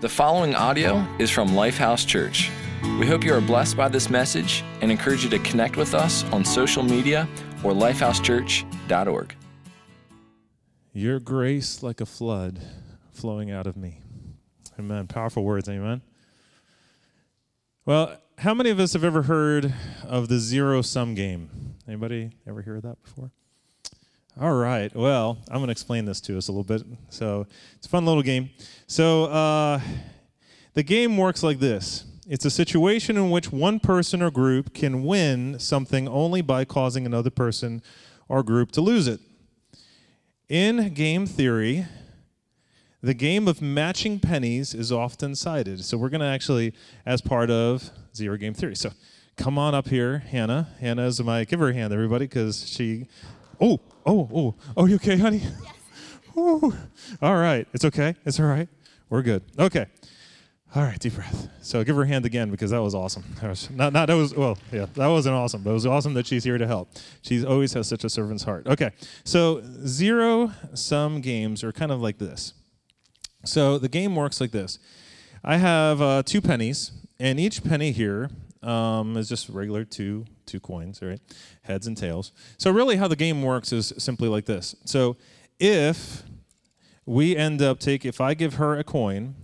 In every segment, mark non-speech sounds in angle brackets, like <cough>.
The following audio is from Lifehouse Church. We hope you are blessed by this message and encourage you to connect with us on social media or lifehousechurch.org. Your grace like a flood flowing out of me. Amen. Powerful words, amen. Well, how many of us have ever heard of the zero sum game? Anybody ever hear of that before? All right. Well, I'm going to explain this to us a little bit. So it's a fun little game. So uh, the game works like this it's a situation in which one person or group can win something only by causing another person or group to lose it. In game theory, the game of matching pennies is often cited. So we're going to actually, as part of zero game theory. So come on up here, Hannah. Hannah is my, give her a hand, everybody, because she, oh, oh, oh, oh, you okay, honey? Yes. Ooh. All right. It's okay. It's all right. We're good. Okay. All right, deep breath. So give her a hand again because that was awesome. That was not, not that was well, yeah, that wasn't awesome, but it was awesome that she's here to help. She always has such a servant's heart. Okay, so zero sum games are kind of like this. So the game works like this. I have uh, two pennies, and each penny here um, is just regular two two coins, right? Heads and tails. So really, how the game works is simply like this. So if we end up take if I give her a coin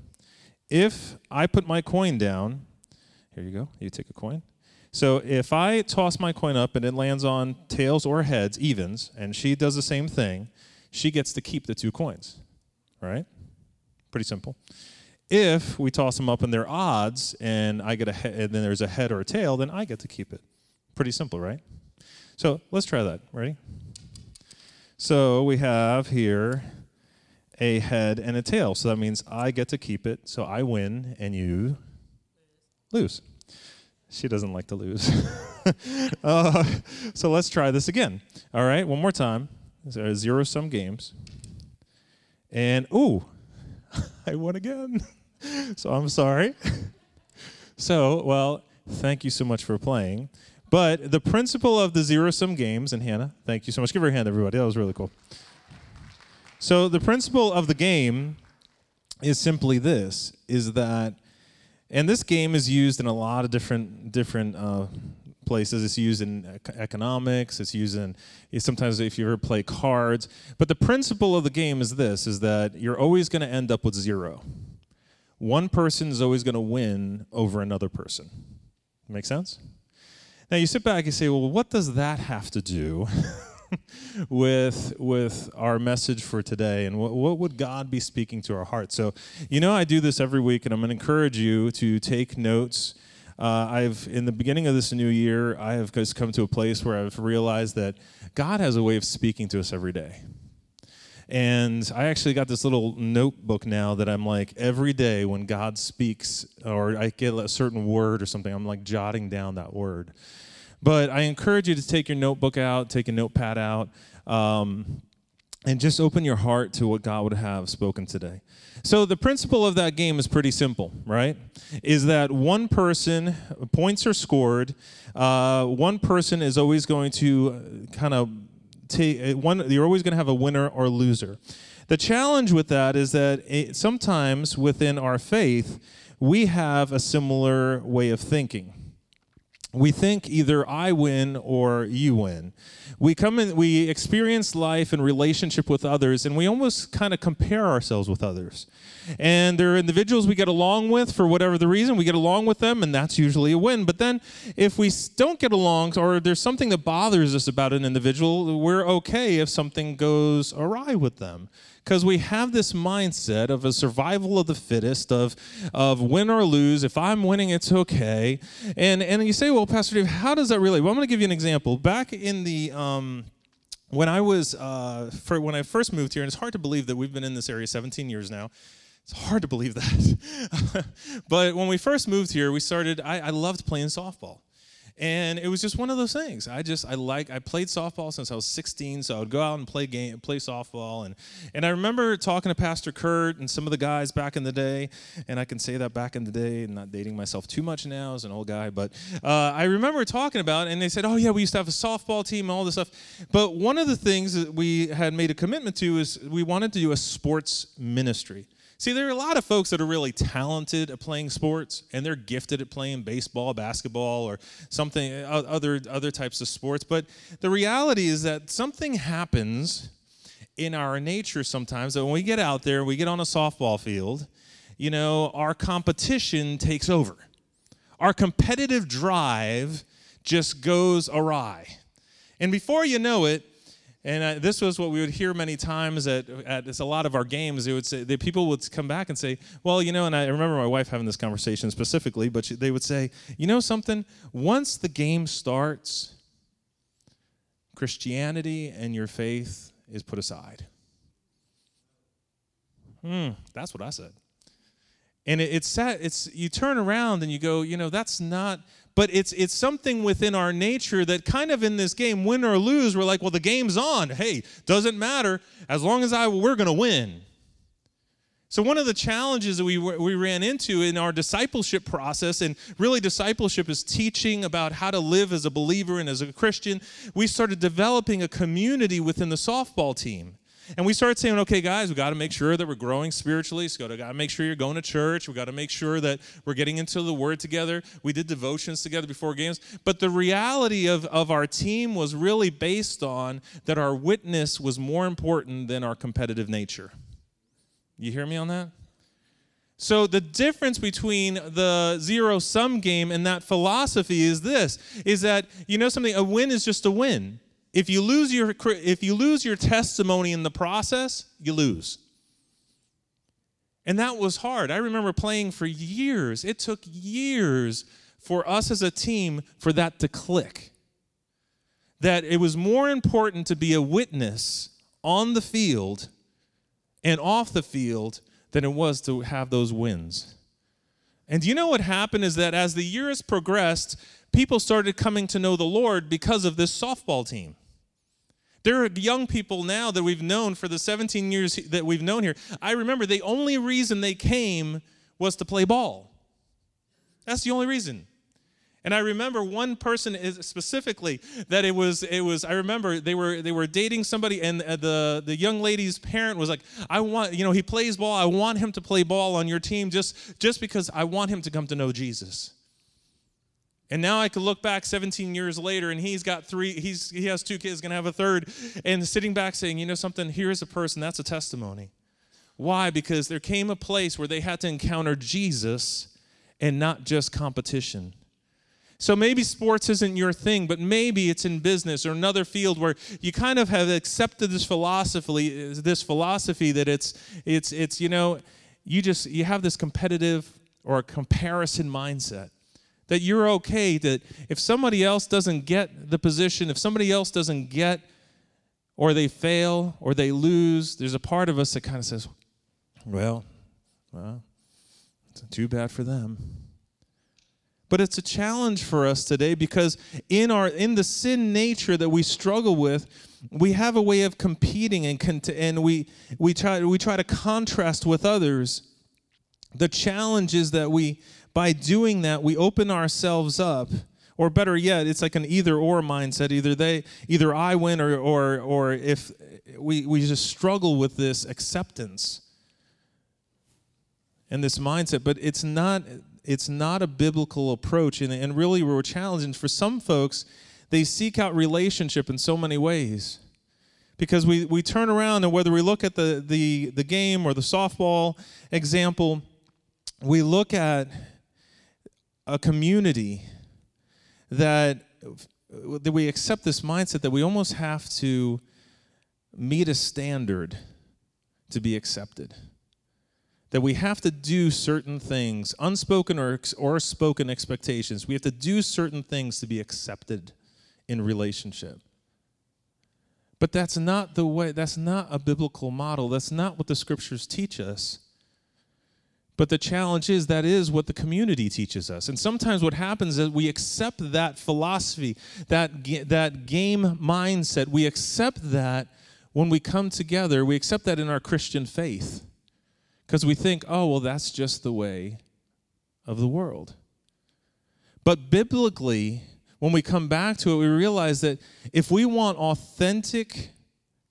if I put my coin down, here you go, you take a coin. So if I toss my coin up and it lands on tails or heads, evens, and she does the same thing, she gets to keep the two coins, right? Pretty simple. If we toss them up and they're odds, and I get a he- and then there's a head or a tail, then I get to keep it. Pretty simple, right? So let's try that. Ready? So we have here a head and a tail. So that means I get to keep it. So I win and you lose. She doesn't like to lose. <laughs> uh, so let's try this again. All right, one more time. Zero sum games. And, ooh, I won again. <laughs> so I'm sorry. <laughs> so, well, thank you so much for playing. But the principle of the zero sum games, and Hannah, thank you so much. Give her a hand, everybody. That was really cool. So the principle of the game is simply this: is that, and this game is used in a lot of different different uh, places. It's used in economics. It's used in sometimes if you ever play cards. But the principle of the game is this: is that you're always going to end up with zero. One person is always going to win over another person. Make sense? Now you sit back and say, well, what does that have to do <laughs> with with our message for today and what, what would God be speaking to our hearts. So, you know, I do this every week, and I'm going to encourage you to take notes. Uh, I've in the beginning of this new year, I have just come to a place where I've realized that God has a way of speaking to us every day. And I actually got this little notebook now that I'm like, every day when God speaks or I get a certain word or something, I'm like jotting down that word. But I encourage you to take your notebook out, take a notepad out, um, and just open your heart to what God would have spoken today. So the principle of that game is pretty simple, right? Is that one person points are scored. Uh, one person is always going to kind of take one. You're always going to have a winner or loser. The challenge with that is that it, sometimes within our faith we have a similar way of thinking we think either I win or you win. We come in, we experience life and relationship with others, and we almost kind of compare ourselves with others. And there are individuals we get along with for whatever the reason, we get along with them, and that's usually a win. But then if we don't get along, or there's something that bothers us about an individual, we're okay if something goes awry with them because we have this mindset of a survival of the fittest, of, of win or lose. If I'm winning, it's okay. And, and you say, well, Pastor Dave, how does that relate? Well, I'm going to give you an example. Back in the. Um, when I was uh, for, when I first moved here, and it's hard to believe that we've been in this area 17 years now. It's hard to believe that. <laughs> but when we first moved here, we started. I, I loved playing softball and it was just one of those things. I just I like I played softball since I was 16, so I would go out and play game play softball and and I remember talking to Pastor Kurt and some of the guys back in the day, and I can say that back in the day, and not dating myself too much now as an old guy, but uh, I remember talking about, it, and they said, oh yeah, we used to have a softball team and all this stuff, but one of the things that we had made a commitment to is we wanted to do a sports ministry. See, there are a lot of folks that are really talented at playing sports, and they're gifted at playing baseball, basketball, or something uh, other other types of sports. But the reality is that something happens in our nature sometimes that when we get out there, we get on a softball field, you know, our competition takes over. Our competitive drive just goes awry. And before you know it, and uh, this was what we would hear many times at, at a lot of our games. They would say, the people would come back and say, well, you know, and I remember my wife having this conversation specifically, but she, they would say, you know something? Once the game starts, Christianity and your faith is put aside. Hmm, that's what I said. And it, it's sad. It's you turn around and you go, you know, that's not but it's it's something within our nature that kind of in this game win or lose we're like well the game's on. Hey doesn't matter. As long as i we're to win. So one of the challenges that we we ran into in our discipleship process and really discipleship is teaching about how to live as a believer and as a christian we started developing a community within the softball team and we started saying, okay, guys, we got to make sure that we're growing spiritually. So we got to make sure you're going to church. We got to make sure that we're getting into the Word together. We did devotions together before games. But the reality of, of our team was really based on that our witness was more important than our competitive nature. You hear me on that? So the difference between the zero sum game and that philosophy is this is that you know something a win is just a win. If you lose your if you lose your testimony in the process, you lose. And that was hard. I remember playing for years. It took years for us as a team for that to click. That it was more important to be a witness on the field and off the field than it was to have those wins. And you know what happened is that as the years progressed, people started coming to know the Lord because of this softball team. There are young people now that we've known for the 17 years that we've known here. I remember the only reason they came was to play ball. That's the only reason. And I remember one person specifically that it was it was I remember they were they were dating somebody and uh, the the young lady's parent was like I want you know he plays ball I want him to play ball on your team just just because I want him to come to know Jesus. And now I could look back 17 years later and he's got three, he's, he has two kids, gonna have a third, and sitting back saying, you know something, here's a person, that's a testimony. Why? Because there came a place where they had to encounter Jesus and not just competition. So maybe sports isn't your thing, but maybe it's in business or another field where you kind of have accepted this philosophy, this philosophy that it's, it's, it's, you know, you just, you have this competitive or comparison mindset that you're okay that if somebody else doesn't get the position, if somebody else doesn't get, or they fail, or they lose, there's a part of us that kind of says, well, well, it's too bad for them. But it's a challenge for us today because in our in the sin nature that we struggle with, we have a way of competing and and we we try we try to contrast with others. The challenge is that we by doing that, we open ourselves up or better yet it's like an either or mindset. Either they either i win or or or if we we just struggle with this acceptance and this mindset. But it's not it's not a biblical approach and, and really we're challenging. For some folks they seek out relationship in so many ways. Because we we turn around and whether we look at the the the game or the softball example we look at a community that, that we accept this mindset that we almost have to meet a standard to be accepted. That we have to do certain things, unspoken or, or spoken expectations. We have to do certain things to be accepted in relationship. But that's not the way, that's not a biblical model. That's not what the scriptures teach us. But the challenge is that is what the community teaches us. And sometimes what happens is we accept that philosophy, that, that game mindset, we accept that when we come together, we accept that in our Christian faith. Because we think, oh, well, that's just the way of the world. But biblically, when we come back to it, we realize that if we want authentic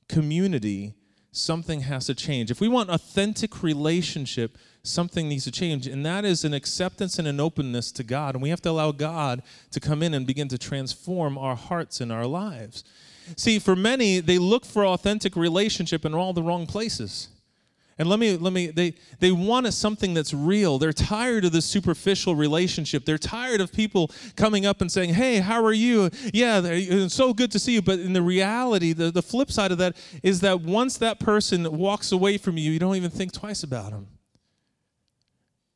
community, something has to change. If we want authentic relationship, something needs to change. And that is an acceptance and an openness to God. And we have to allow God to come in and begin to transform our hearts and our lives. See, for many, they look for authentic relationship in all the wrong places. And let me let me they they want something that's real. They're tired of the superficial relationship. They're tired of people coming up and saying, "Hey, how are you? Yeah, it's so good to see you." But in the reality, the, the flip side of that is that once that person walks away from you, you don't even think twice about them.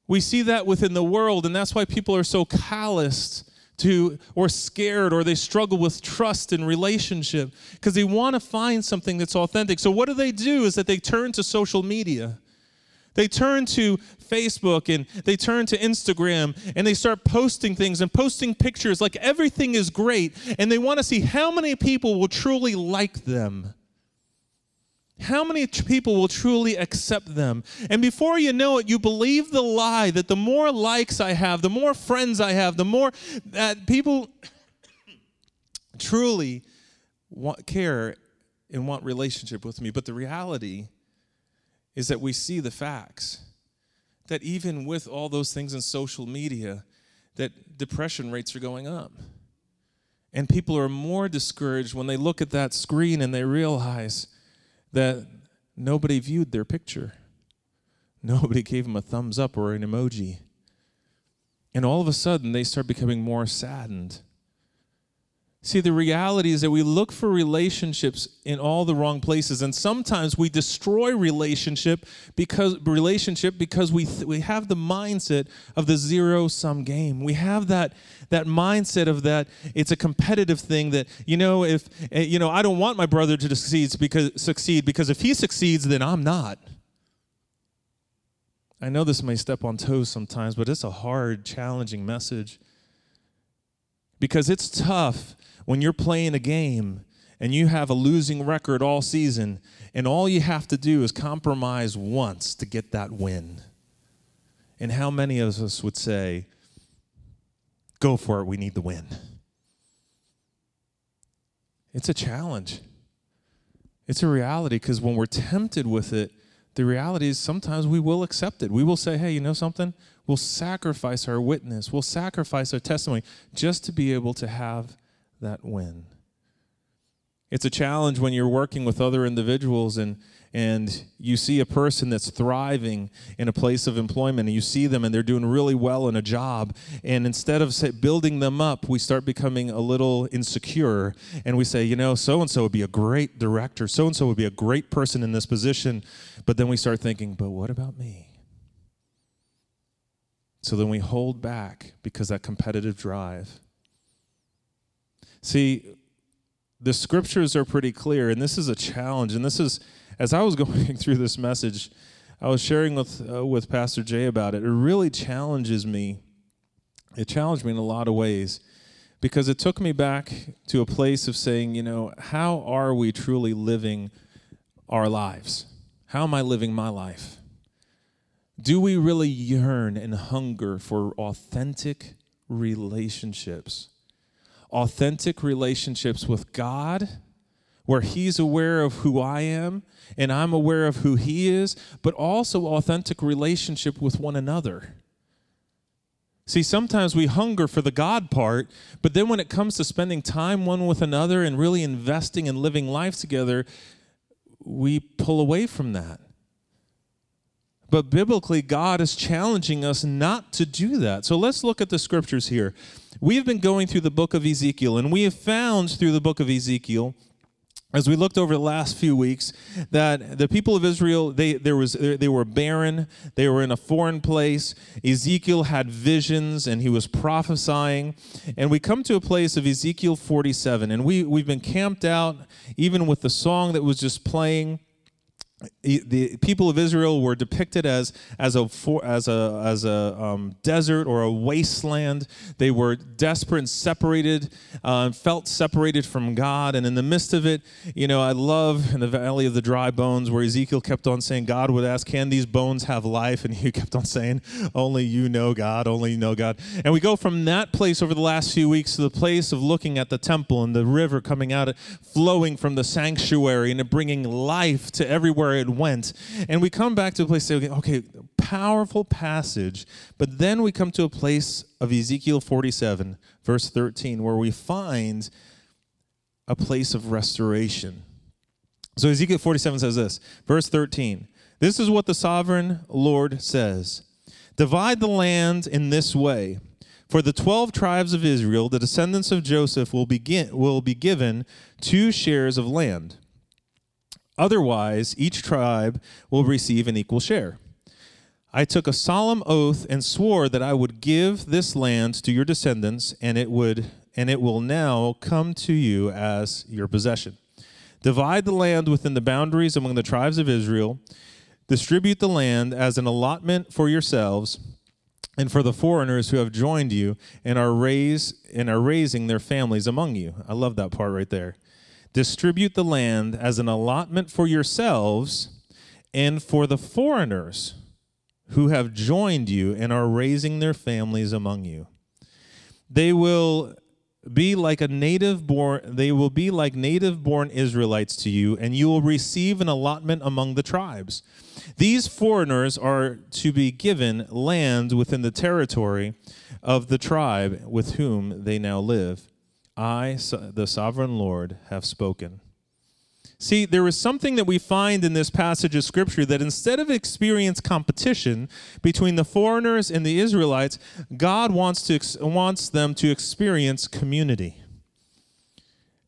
We see that within the world, and that's why people are so calloused to or scared or they struggle with trust in relationship because they want to find something that's authentic. So what do they do is that they turn to social media. They turn to Facebook and they turn to Instagram and they start posting things and posting pictures like everything is great and they want to see how many people will truly like them. How many people will truly accept them? And before you know it, you believe the lie that the more likes I have, the more friends I have, the more that people <coughs> truly want, care and want relationship with me. But the reality is that we see the facts that even with all those things in social media, that depression rates are going up. And people are more discouraged when they look at that screen and they realize that nobody viewed their picture. Nobody gave them a thumbs up or an emoji. And all of a sudden, they start becoming more saddened. See, the reality is that we look for relationships in all the wrong places, and sometimes we destroy relationship because relationship because we th- we have the mindset of the zero sum game. We have that that mindset of that it's a competitive thing. That you know, if eh, you know, I don't want my brother to succeed because succeed because if he succeeds, then I'm not. I know this may step on toes sometimes, but it's a hard, challenging message because it's tough when you're playing a game and you have a losing record all season, and all you have to do is compromise once to get that win. And how many of us would say, Go for it, we need the win? It's a challenge. It's a reality because when we're tempted with it, the reality is sometimes we will accept it. We will say, hey, you know something? We'll sacrifice our witness, we'll sacrifice our testimony just to be able to have that win. It's a challenge when you're working with other individuals and and you see a person that's thriving in a place of employment and you see them and they're doing really well in a job and instead of say, building them up we start becoming a little insecure and we say you know so and so would be a great director. So and so would be a great person in this position. But then we start thinking but what about me? So then we hold back because that competitive drive See, the scriptures are pretty clear, and this is a challenge. And this is, as I was <laughs> going through this message, I was sharing with uh, with Pastor Jay about it. It really challenges me. It challenged me in a lot of ways because it took me back to a place of saying, you know, how are we truly living our lives? How am I living my life? Do we really yearn and hunger for authentic relationships? Authentic relationships with God, where He's aware of who I am and I'm aware of who He is, but also authentic relationship with one another. See, sometimes we hunger for the God part, but then when it comes to spending time one with another and really investing and living life together, we pull away from that. But biblically, God is challenging us not to do that. So let's look at the scriptures here. We have been going through the book of Ezekiel, and we have found through the book of Ezekiel as we looked over the last few weeks that the people of israel they, there was, they were barren they were in a foreign place ezekiel had visions and he was prophesying and we come to a place of ezekiel 47 and we, we've been camped out even with the song that was just playing the people of Israel were depicted as as a as a as a um, desert or a wasteland. They were desperate and separated, uh, felt separated from God. And in the midst of it, you know, I love in the valley of the dry bones where Ezekiel kept on saying, God would ask, "Can these bones have life?" And he <laughs> kept on saying, "Only you know God. Only you know God." And we go from that place over the last few weeks to the place of looking at the temple and the river coming out, flowing from the sanctuary and bringing life to everywhere everywhere it went. And we come back to a place, say, okay, okay, powerful passage. But then we come to a place of Ezekiel 47, verse 13, where we find a place of restoration. So Ezekiel 47 says this, verse 13. This is what the sovereign Lord says Divide the land in this way. For the 12 tribes of Israel, the descendants of Joseph will, begin, will be given two shares of land. Otherwise, each tribe will receive an equal share. I took a solemn oath and swore that I would give this land to your descendants, and it would and it will now come to you as your possession. Divide the land within the boundaries among the tribes of Israel. Distribute the land as an allotment for yourselves and for the foreigners who have joined you and are and are raising their families among you. I love that part right there. Distribute the land as an allotment for yourselves and for the foreigners who have joined you and are raising their families among you. They will be like a native born they will be like native born Israelites to you and you will receive an allotment among the tribes. These foreigners are to be given land within the territory of the tribe with whom they now live. I, the sovereign Lord, have spoken. See, there is something that we find in this passage of Scripture that instead of experience competition between the foreigners and the Israelites, God wants, to, wants them to experience community.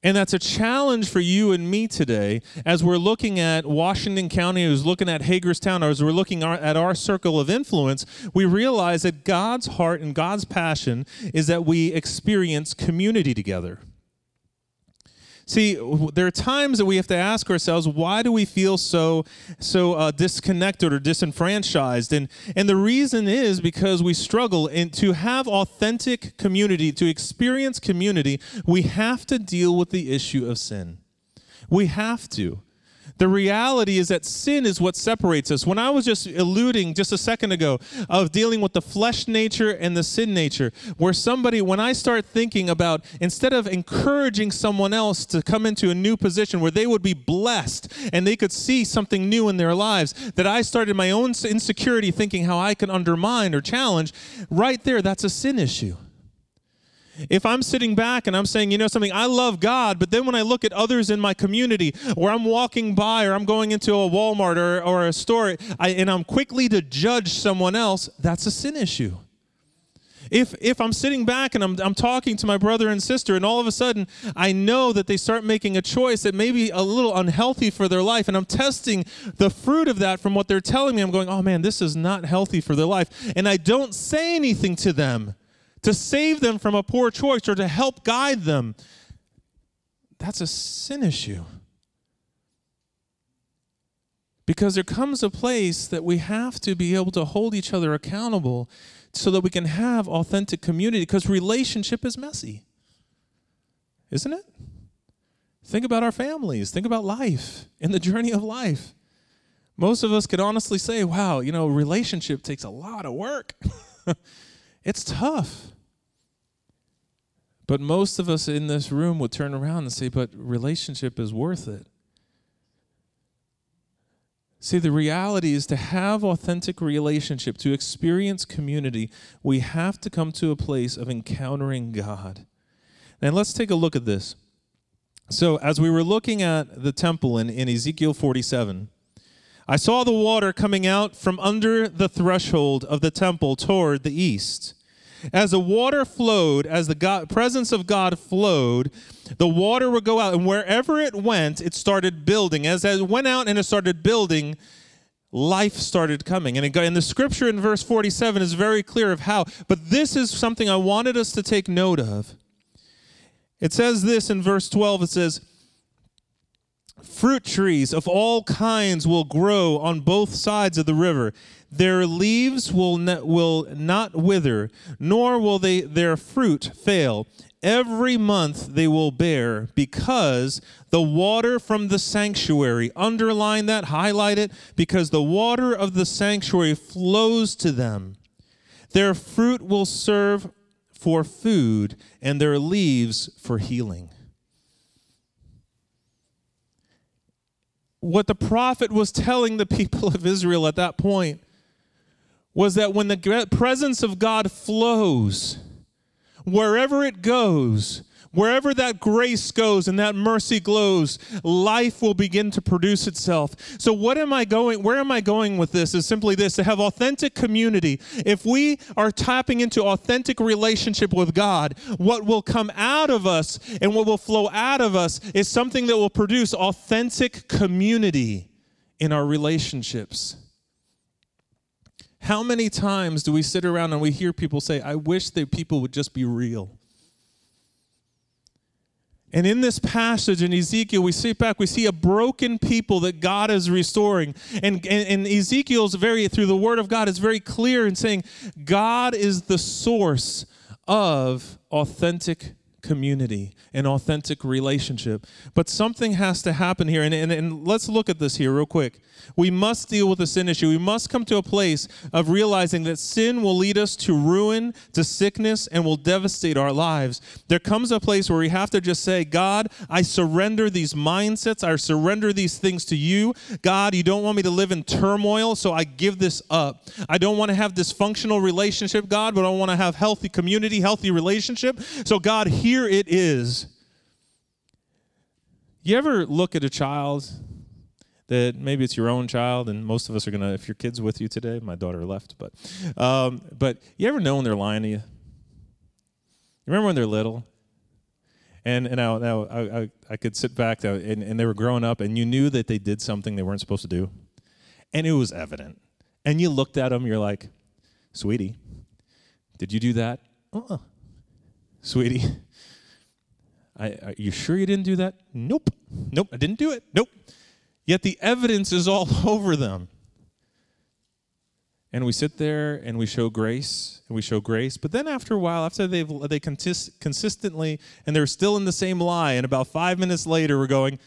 And that's a challenge for you and me today as we're looking at Washington County, as we're looking at Hagerstown, or as we're looking at our circle of influence. We realize that God's heart and God's passion is that we experience community together. See, there are times that we have to ask ourselves, why do we feel so so uh, disconnected or disenfranchised? And and the reason is because we struggle. And to have authentic community, to experience community, we have to deal with the issue of sin. We have to. The reality is that sin is what separates us. When I was just alluding just a second ago of dealing with the flesh nature and the sin nature, where somebody, when I start thinking about instead of encouraging someone else to come into a new position where they would be blessed and they could see something new in their lives, that I started my own insecurity thinking how I can undermine or challenge, right there, that's a sin issue. If I'm sitting back and I'm saying, you know something, I love God, but then when I look at others in my community, or I'm walking by, or I'm going into a Walmart or, or a store, I, and I'm quickly to judge someone else, that's a sin issue. If, if I'm sitting back and I'm, I'm talking to my brother and sister, and all of a sudden I know that they start making a choice that may be a little unhealthy for their life, and I'm testing the fruit of that from what they're telling me, I'm going, oh man, this is not healthy for their life. And I don't say anything to them to save them from a poor choice or to help guide them, that's a sin issue. Because there comes a place that we have to be able to hold each other accountable so that we can have authentic community because relationship is messy. Isn't it? Think about our families, think about life and the journey of life. Most of us could honestly say, wow, you know, relationship takes a lot of work. <laughs> it's tough. But most of us in this room would turn around and say, but relationship is worth it. See, the reality is to have authentic relationship, to experience community, we have to come to a place of encountering God. And let's take a look at this. So, as we were looking at the temple in, in Ezekiel 47, I saw the water coming out from under the threshold of the temple toward the east. As the water flowed, as the God, presence of God flowed, the water would go out, and wherever it went, it started building. As it went out and it started building, life started coming. And, it, and the scripture in verse 47 is very clear of how. But this is something I wanted us to take note of. It says this in verse 12 it says, Fruit trees of all kinds will grow on both sides of the river. Their leaves will not, will not wither, nor will they, their fruit fail. Every month they will bear, because the water from the sanctuary, underline that, highlight it, because the water of the sanctuary flows to them. Their fruit will serve for food, and their leaves for healing. What the prophet was telling the <laughs> people of Israel at that point was that when the presence of God flows, wherever it goes, Wherever that grace goes and that mercy glows, life will begin to produce itself. So what am I going where am I going with this is simply this to have authentic community. If we are tapping into authentic relationship with God, what will come out of us and what will flow out of us is something that will produce authentic community in our relationships. How many times do we sit around and we hear people say, I wish that people would just be real? And in this passage in Ezekiel, we see back, we see a broken people that God is restoring. And, and, and Ezekiel's very, through the word of God, is very clear in saying God is the source of authentic community, an authentic relationship. But something has to happen here. And, and, and let's look at this here real quick. We must deal with the sin issue. We must come to a place of realizing that sin will lead us to ruin, to sickness, and will devastate our lives. There comes a place where we have to just say, God, I surrender these mindsets. I surrender these things to you. God, you don't want me to live in turmoil, so I give this up. I don't want to have dysfunctional relationship, God, but I want to have healthy community, healthy relationship. So, God, here it is. You ever look at a child that maybe it's your own child, and most of us are gonna. If your kid's with you today, my daughter left, but um, but you ever know when they're lying to you? You remember when they're little, and and now, now I, I, I could sit back and, and they were growing up, and you knew that they did something they weren't supposed to do, and it was evident. And you looked at them, you're like, "Sweetie, did you do that?" Uh-uh. Sweetie, I, are you sure you didn't do that? Nope. Nope, I didn't do it. Nope. Yet the evidence is all <laughs> over them. And we sit there and we show grace and we show grace. But then after a while, after they've they consist, consistently and they're still in the same lie, and about five minutes later, we're going,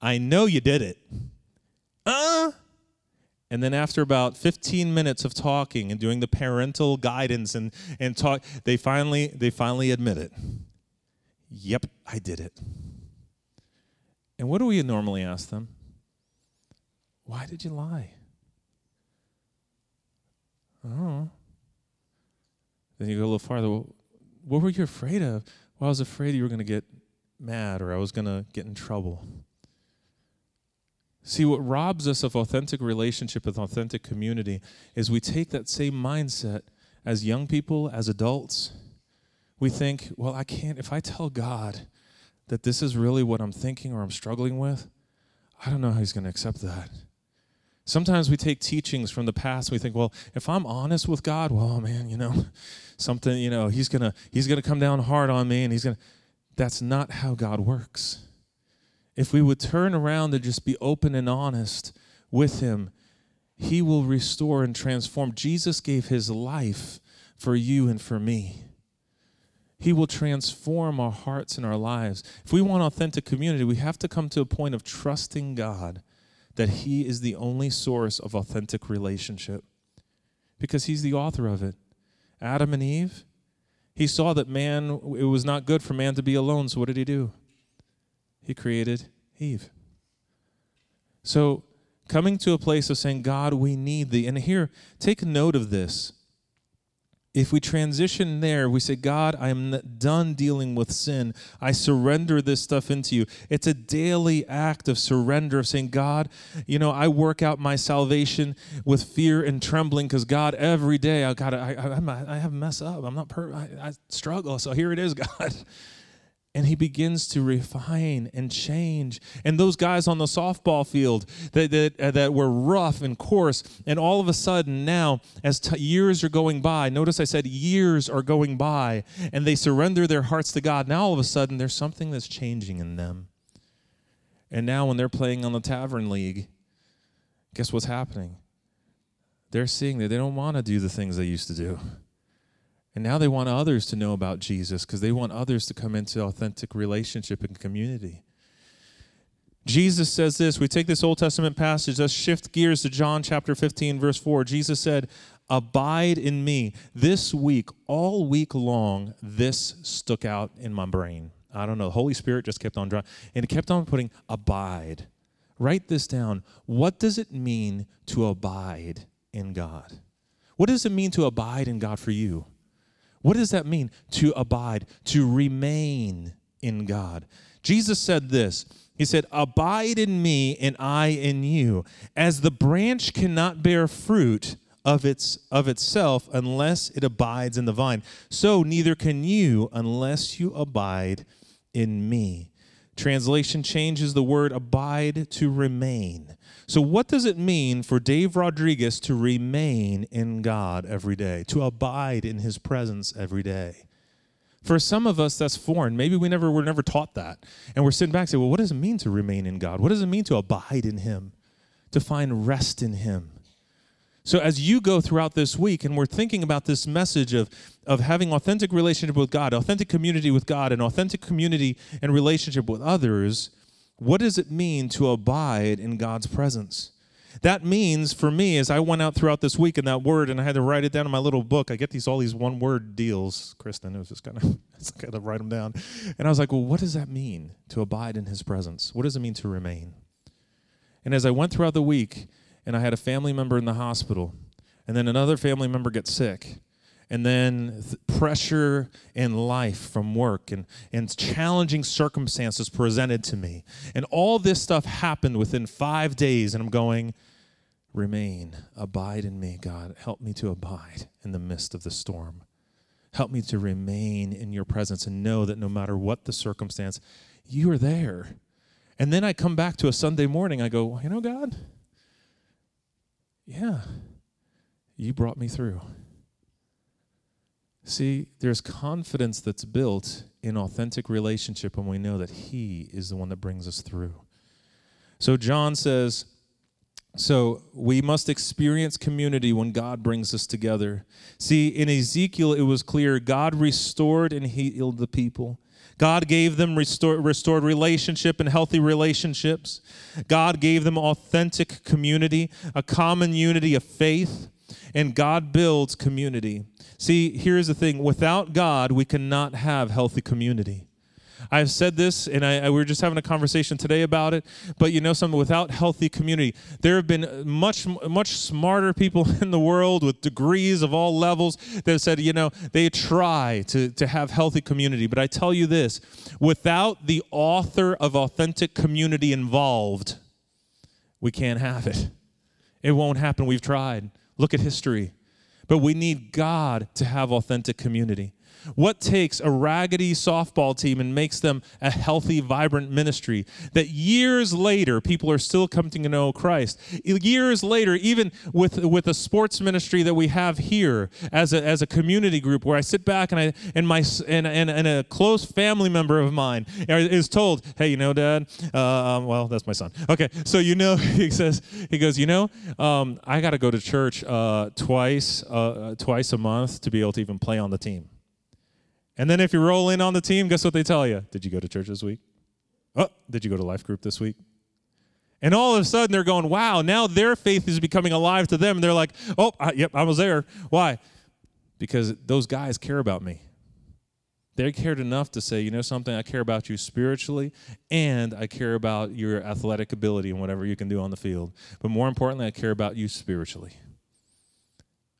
I know you did it. Uh and then after about 15 minutes of talking and doing the parental guidance and, and talk, they finally they finally admit it. Yep, I did it. And what do we normally ask them? Why did you lie? Oh. Then you go a little farther. Well, what were you afraid of? Well, I was afraid you were going to get mad or I was going to get in trouble. See, what robs us of authentic relationship with authentic community is we take that same mindset as young people, as adults. We think, well, I can't, if I tell God that this is really what I'm thinking or I'm struggling with, I don't know how He's going to accept that. Sometimes we take teachings from the past. We think, well, if I'm honest with God, well, oh, man, you know, <laughs> something, you know, he's gonna he's gonna come down hard on me, and he's gonna. That's not how God works. If we would turn around and just be open and honest with Him, He will restore and transform. Jesus gave His life for you and for me. He will transform our hearts and our lives. If we want authentic community, we have to come to a point of trusting God that He is the only source of authentic relationship because He's the author of it. Adam and Eve, He saw that man, it was not good for man to be alone, so what did He do? He created Eve. So, coming to a place of saying, God, we need thee. And here, take note of this if we transition there, we say, God, I am done dealing with sin. I surrender this stuff into you. It's a daily act of surrender, of saying, God, you know, I work out my salvation with fear and trembling because God, every day, I got I, I, I have mess up. I'm not perfect. I, I struggle. So here it is, <laughs> God and he begins to refine and change. And those guys on the softball field that, that, uh, that were rough and coarse, and all of a sudden now, as t- years are going by, notice I said years are going by, and they surrender their hearts to God. Now all of a sudden, there's something that's changing in them. And now when they're playing on the Tavern League, guess what's happening? They're seeing that they don't want to do the things they used to do. And now they want others to know about Jesus because they want others to come into authentic relationship and community. Jesus says this. We take this Old Testament passage, let's shift gears to John chapter 15, verse 4. Jesus said, Abide in me. This week, all week long, this stuck out in my brain. I don't know. The Holy Spirit just kept on drawing, and it kept on putting abide, Write this down. What does it mean to abide in God? What does it mean to abide in God for you? What does that mean to abide, to remain in God? Jesus said this He said, Abide in me and I in you. As the branch cannot bear fruit of, its, of itself unless it abides in the vine, so neither can you unless you abide in me. Translation changes the word abide to remain. So, what does it mean for Dave Rodriguez to remain in God every day, to abide in his presence every day? For some of us, that's foreign. Maybe we never were never taught that. And we're sitting back and say, well, what does it mean to remain in God? What does it mean to abide in him? To find rest in him? So as you go throughout this week and we're thinking about this message of, of having authentic relationship with God, authentic community with God, and authentic community and relationship with others, what does it mean to abide in God's presence? That means for me, as I went out throughout this week in that word, and I had to write it down in my little book. I get these all these one word deals. Kristen, it was just kind of just kind of write them down, and I was like, well, what does that mean to abide in His presence? What does it mean to remain? And as I went throughout the week, and I had a family member in the hospital, and then another family member gets sick, and then th- pressure in life from work and, and challenging circumstances presented to me. And all this stuff happened within five days, and I'm going, remain, abide in me, God. Help me to abide in the midst of the storm. Help me to remain in your presence and know that no matter what the circumstance, you are there. And then I come back to a Sunday morning, I go, you know, God, yeah, you brought me through. See, there's confidence that's built in authentic relationship when we know that He is the one that brings us through. So John says, so we must experience community when God brings us together. See, in Ezekiel, it was clear God restored and healed the people. God gave them restored, restored relationship and healthy relationships. God gave them authentic community, a common unity of faith, and God builds community. See, here's the thing without God, we cannot have healthy community. I've said this, and I, I, we were just having a conversation today about it. But you know, something without healthy community, there have been much, much smarter people <laughs> in the world with degrees of all levels that have said, you know, they try to, to have healthy community. But I tell you this without the author of authentic community involved, we can't have it. It won't happen. We've tried. Look at history. But we need God to have authentic community. What takes a raggedy softball team and makes them a healthy, vibrant ministry that years later people are still coming to know Christ? Years later, even with, with a sports ministry that we have here as a, as a community group where I sit back and I and my and, and, and a close family member of mine is told, hey, you know, Dad, uh, um, well, that's my son. Okay, so you know, <laughs> he says, he goes, you know, um, I got to go to church uh, twice uh, twice a month to be able to even play on the team. And then if you roll in on the team, guess what they tell you? Did you go to church this week? Oh, did you go to life group this week? And all of a sudden they're going, wow, now their faith is becoming alive to them. And they're like, oh, I, yep, I was there. Why? Because those guys care about me. They cared enough to say, you know something, I care about you spiritually and I care about your athletic ability and whatever you can do on the field. But more importantly, I care about you spiritually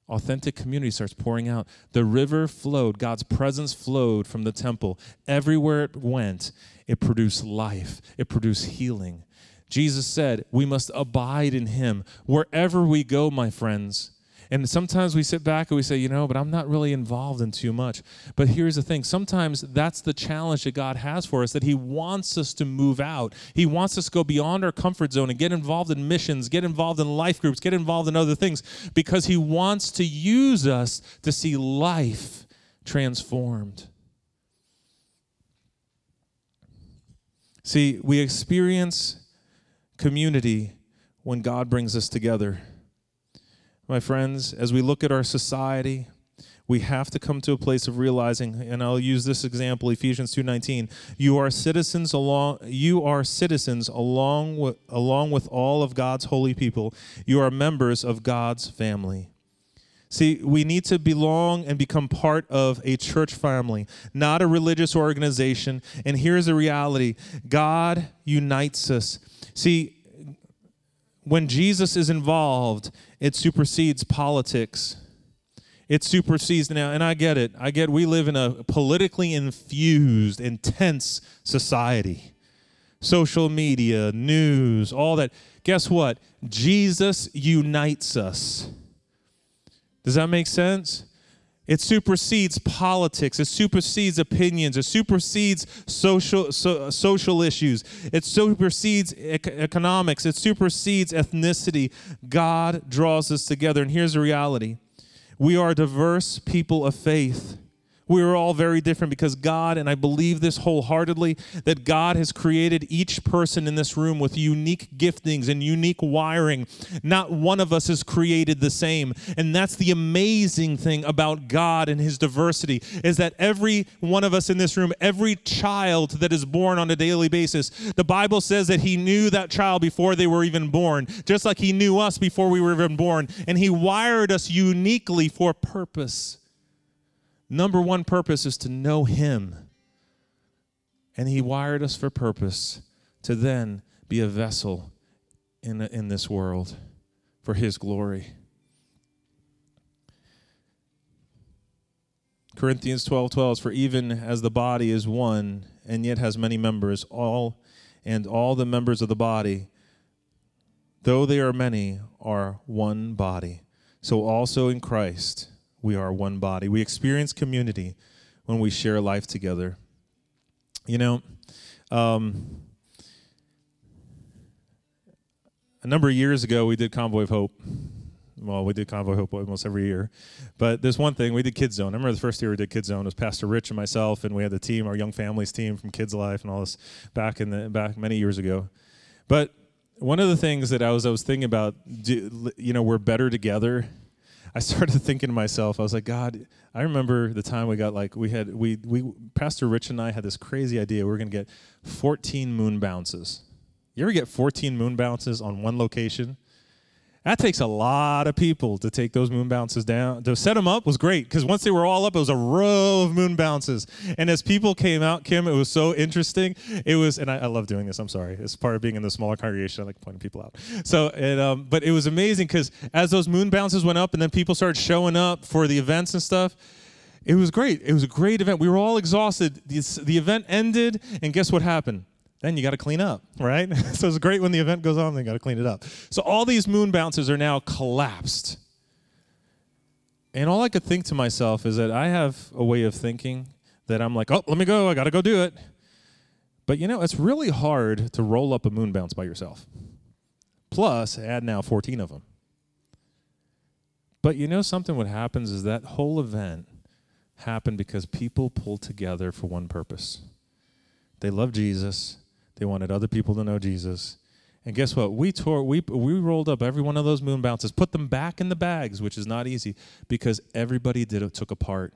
authentic community starts pouring out. The river flowed, God's presence flowed from the temple. Everywhere it went, it produced life, it produced healing. Jesus said, We must abide in Him. Wherever we go, my friends, and sometimes we sit back and we say, you know, but I'm not really involved in too much. But here's the thing sometimes that's the challenge that God has for us that He wants us to move out. He wants us to go beyond our comfort zone and get involved in missions, get involved in life groups, get involved in other things because He wants to use us to see life transformed. See, we experience community when God brings us together. My friends, as we look at our society, we have to come to a place of realizing and I'll use this example Ephesians 2:19 you are citizens along you are citizens along with along with all of God's holy people you are members of God's family See, we need to belong and become part of a church family, not a religious organization. And here's the reality God unites us. See, when Jesus is involved, it supersedes politics. It supersedes now, and I get it. I get we live in a politically infused, intense society. Social media, news, all that. Guess what? Jesus unites us. Does that make sense? It supersedes politics. It supersedes opinions. It supersedes social so, social issues. It supersedes ec- economics. It supersedes ethnicity. God draws us together. And here's the reality: we are diverse people of faith. We are all very different because God, and I believe this wholeheartedly, that God has created each person in this room with unique giftings and unique wiring. Not one of us is created the same. And that's the amazing thing about God and his diversity is that every one of us in this room, every child that is born on a daily basis, the Bible says that he knew that child before they were even born, just like he knew us before we were even born. And he wired us uniquely for purpose. Number one purpose is to know Him. And He wired us for purpose to then be a vessel in, in this world for His glory. Corinthians 12 12 For even as the body is one and yet has many members, all and all the members of the body, though they are many, are one body. So also in Christ we are one body. We experience community when we share life together. You know, um, a number of years ago, we did Convoy of Hope. Well, we did Convoy of Hope almost every year. But there's one thing, we did Kids Zone. I remember the first year we did Kids Zone was Pastor Rich and myself, and we had the team, our Young Families team from Kids Life and all this back in the back many years ago. But one of the things that I was I was thinking about, do, you know, we're better together I <laughs> started thinking to myself, I was like, God, I remember the time we got like we had we we Pastor Rich and I had this crazy idea. We are gonna get 14 moon bounces. You ever get 14 moon bounces on one location? That takes a lot of people to take those moon bounces down. To set them up was great because once they were all up, it was a row of moon bounces. And as people came out, Kim, it was so interesting. It was, and I, I love doing this. I'm sorry. It's part of being in the smaller congregation. I like pointing people out. So, it, um, but it was amazing because as those moon bounces went up, and then people started showing up for the events and stuff. It was great. It was a great event. We were all exhausted. The, the event ended, and guess what happened? Then you got to clean up, <laughs> right? so it's great when the event goes on, then you got to clean it up. So all these moon bounces are now collapsed. And all I could think to myself is that I have a way of thinking that I'm like, oh, let me go, I got to go do it. But you know, it's really hard to roll up a moon bounce by yourself. Plus, add now 14 of them. But you know, something what happens is that whole event happened because people pulled together for one purpose. They love Jesus they wanted other people to know Jesus. And guess what? We tore, we, we rolled up every one of those moon bounces, put them back in the bags, which is not easy because everybody did took a part.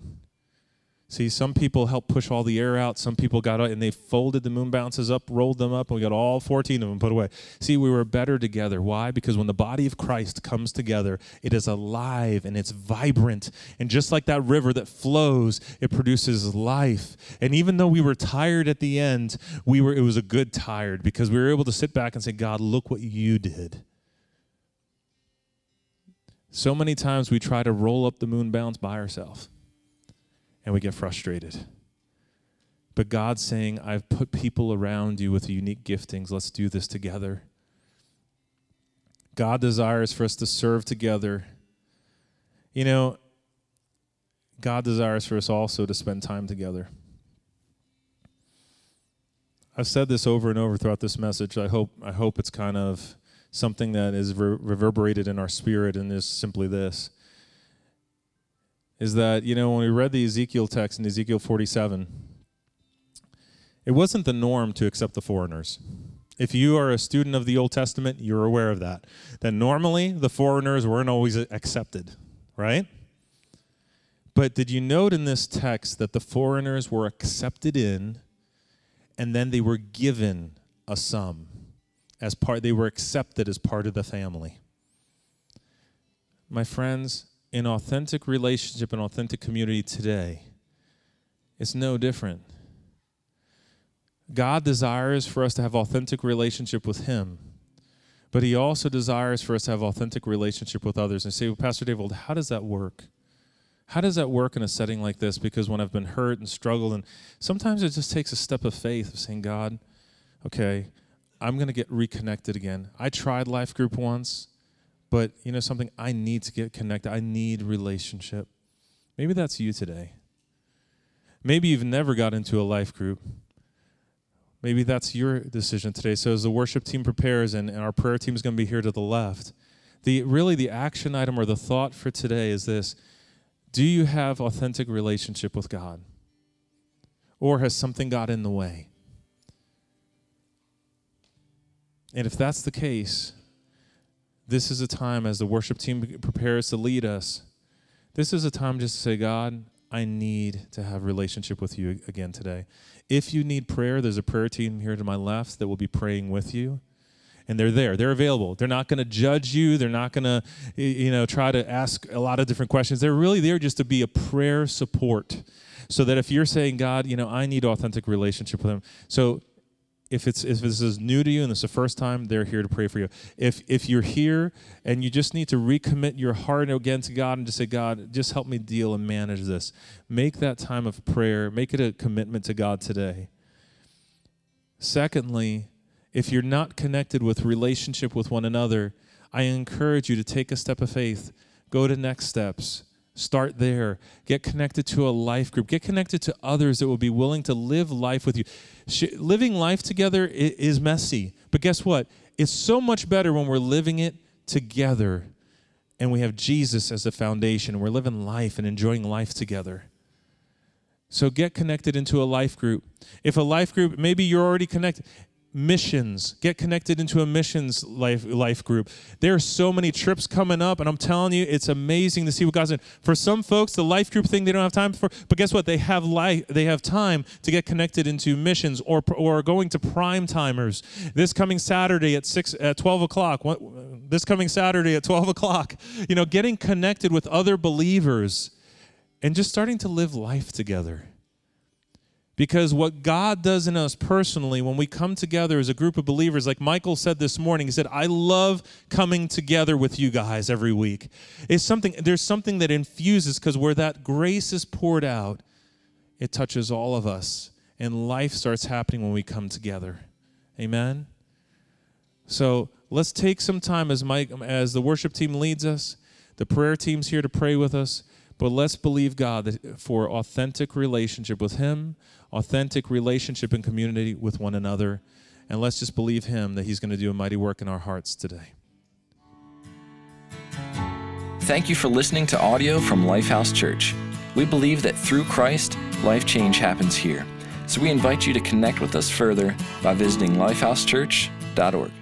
See, some people helped push all the air out. Some people got out and they folded the moon bounces up, rolled them up, and we got all 14 of them put away. See, we were better together. Why? Because when the body of Christ comes together, it is alive and it's vibrant. And just like that river that flows, it produces life. And even though we were tired at the end, we were it was a good tired because we were able to sit back and say, God, look what you did. So many times we try to roll up the moon bounce by ourselves and we get frustrated. But God's saying, I've put people around you with unique giftings. Let's do this together. God desires for us to serve together. You know, God desires for us also to spend time together. I've said this over and over throughout this message. I hope I hope it's kind of something that is re- reverberated in our spirit and is simply this is that, you know, when we read the Ezekiel text in Ezekiel 47, it wasn't the norm to accept the foreigners. If you are a student of the Old Testament, you're aware of that. That normally the foreigners weren't always accepted, right? But did you note in this text that the foreigners were accepted in and then they were given a sum as part they were accepted as part of the family? My friends, in authentic relationship and authentic community today, it's no different. God desires for us to have authentic relationship with him. but He also desires for us to have authentic relationship with others. And say, well, Pastor Dave, well, how does that work? How does that work in a setting like this? Because when I've been hurt and struggled, and sometimes it just takes a step of faith of saying, God, okay, I'm going to get reconnected again. I tried life group once, but you know something? I need to get connected. I need relationship. Maybe that's you today. Maybe you've never got into a life group. Maybe that's your decision today. So as the worship team prepares and, and our prayer team is going to be here to the left, the really the action item or the thought for today is this do you have authentic relationship with God? Or has something got in the way? And if that's the case, this is a time as the worship team prepares to lead us. This is a time just to say, God, I need to have relationship with you again today. If you need prayer, there's a prayer team here to my left that will be praying with you and they're there. They're available. They're not going to judge you. They're not going to, you know, try to ask a lot of different questions. They're really there just to be a prayer support, so that if you're saying, God, you know, I need authentic relationship with Him. So if it's if this is new to you and it's the first time, they're here to pray for you. If if you're here and you just need to recommit your heart again to God and just say, God, just help me deal and manage this. Make that time of prayer. Make it a commitment to God today. Secondly, if you're not connected with relationship with one another, I encourage you to take a step of faith. Go to next steps. Start there. Get connected to a life group. Get connected to others that will be willing to live life with you. living life together is messy, but guess what? It's so much better when we're living it together and we have Jesus as the foundation. We're living life and enjoying life together. So get connected into a life group. If a life group, maybe you're already connected missions. Get connected into a missions life life group. There are so many trips coming up and i'm telling you it's amazing to see what god's doing. For some folks the life group thing they don't have time for but guess what? They have life they have time to get connected into missions or or going to prime timers. This coming saturday at 6 at 12 o'clock this coming saturday at 12 o'clock you know getting connected with other believers and just starting to live life together because what God does in us personally, when we come together as a group of believers, like Michael said this morning, he said, I love coming together with you guys every week. It's something, there's something that infuses because where that grace is poured out, it touches all of us. And life starts happening when we come together. Amen. So let's take some time as Mike, as the worship team leads us, the prayer team's here to pray with us. But let's believe God for authentic relationship with Him, authentic relationship and community with one another. And let's just believe Him that He's going to do a mighty work in our hearts today. Thank you for listening to audio from Lifehouse Church. We believe that through Christ, life change happens here. So we invite you to connect with us further by visiting lifehousechurch.org.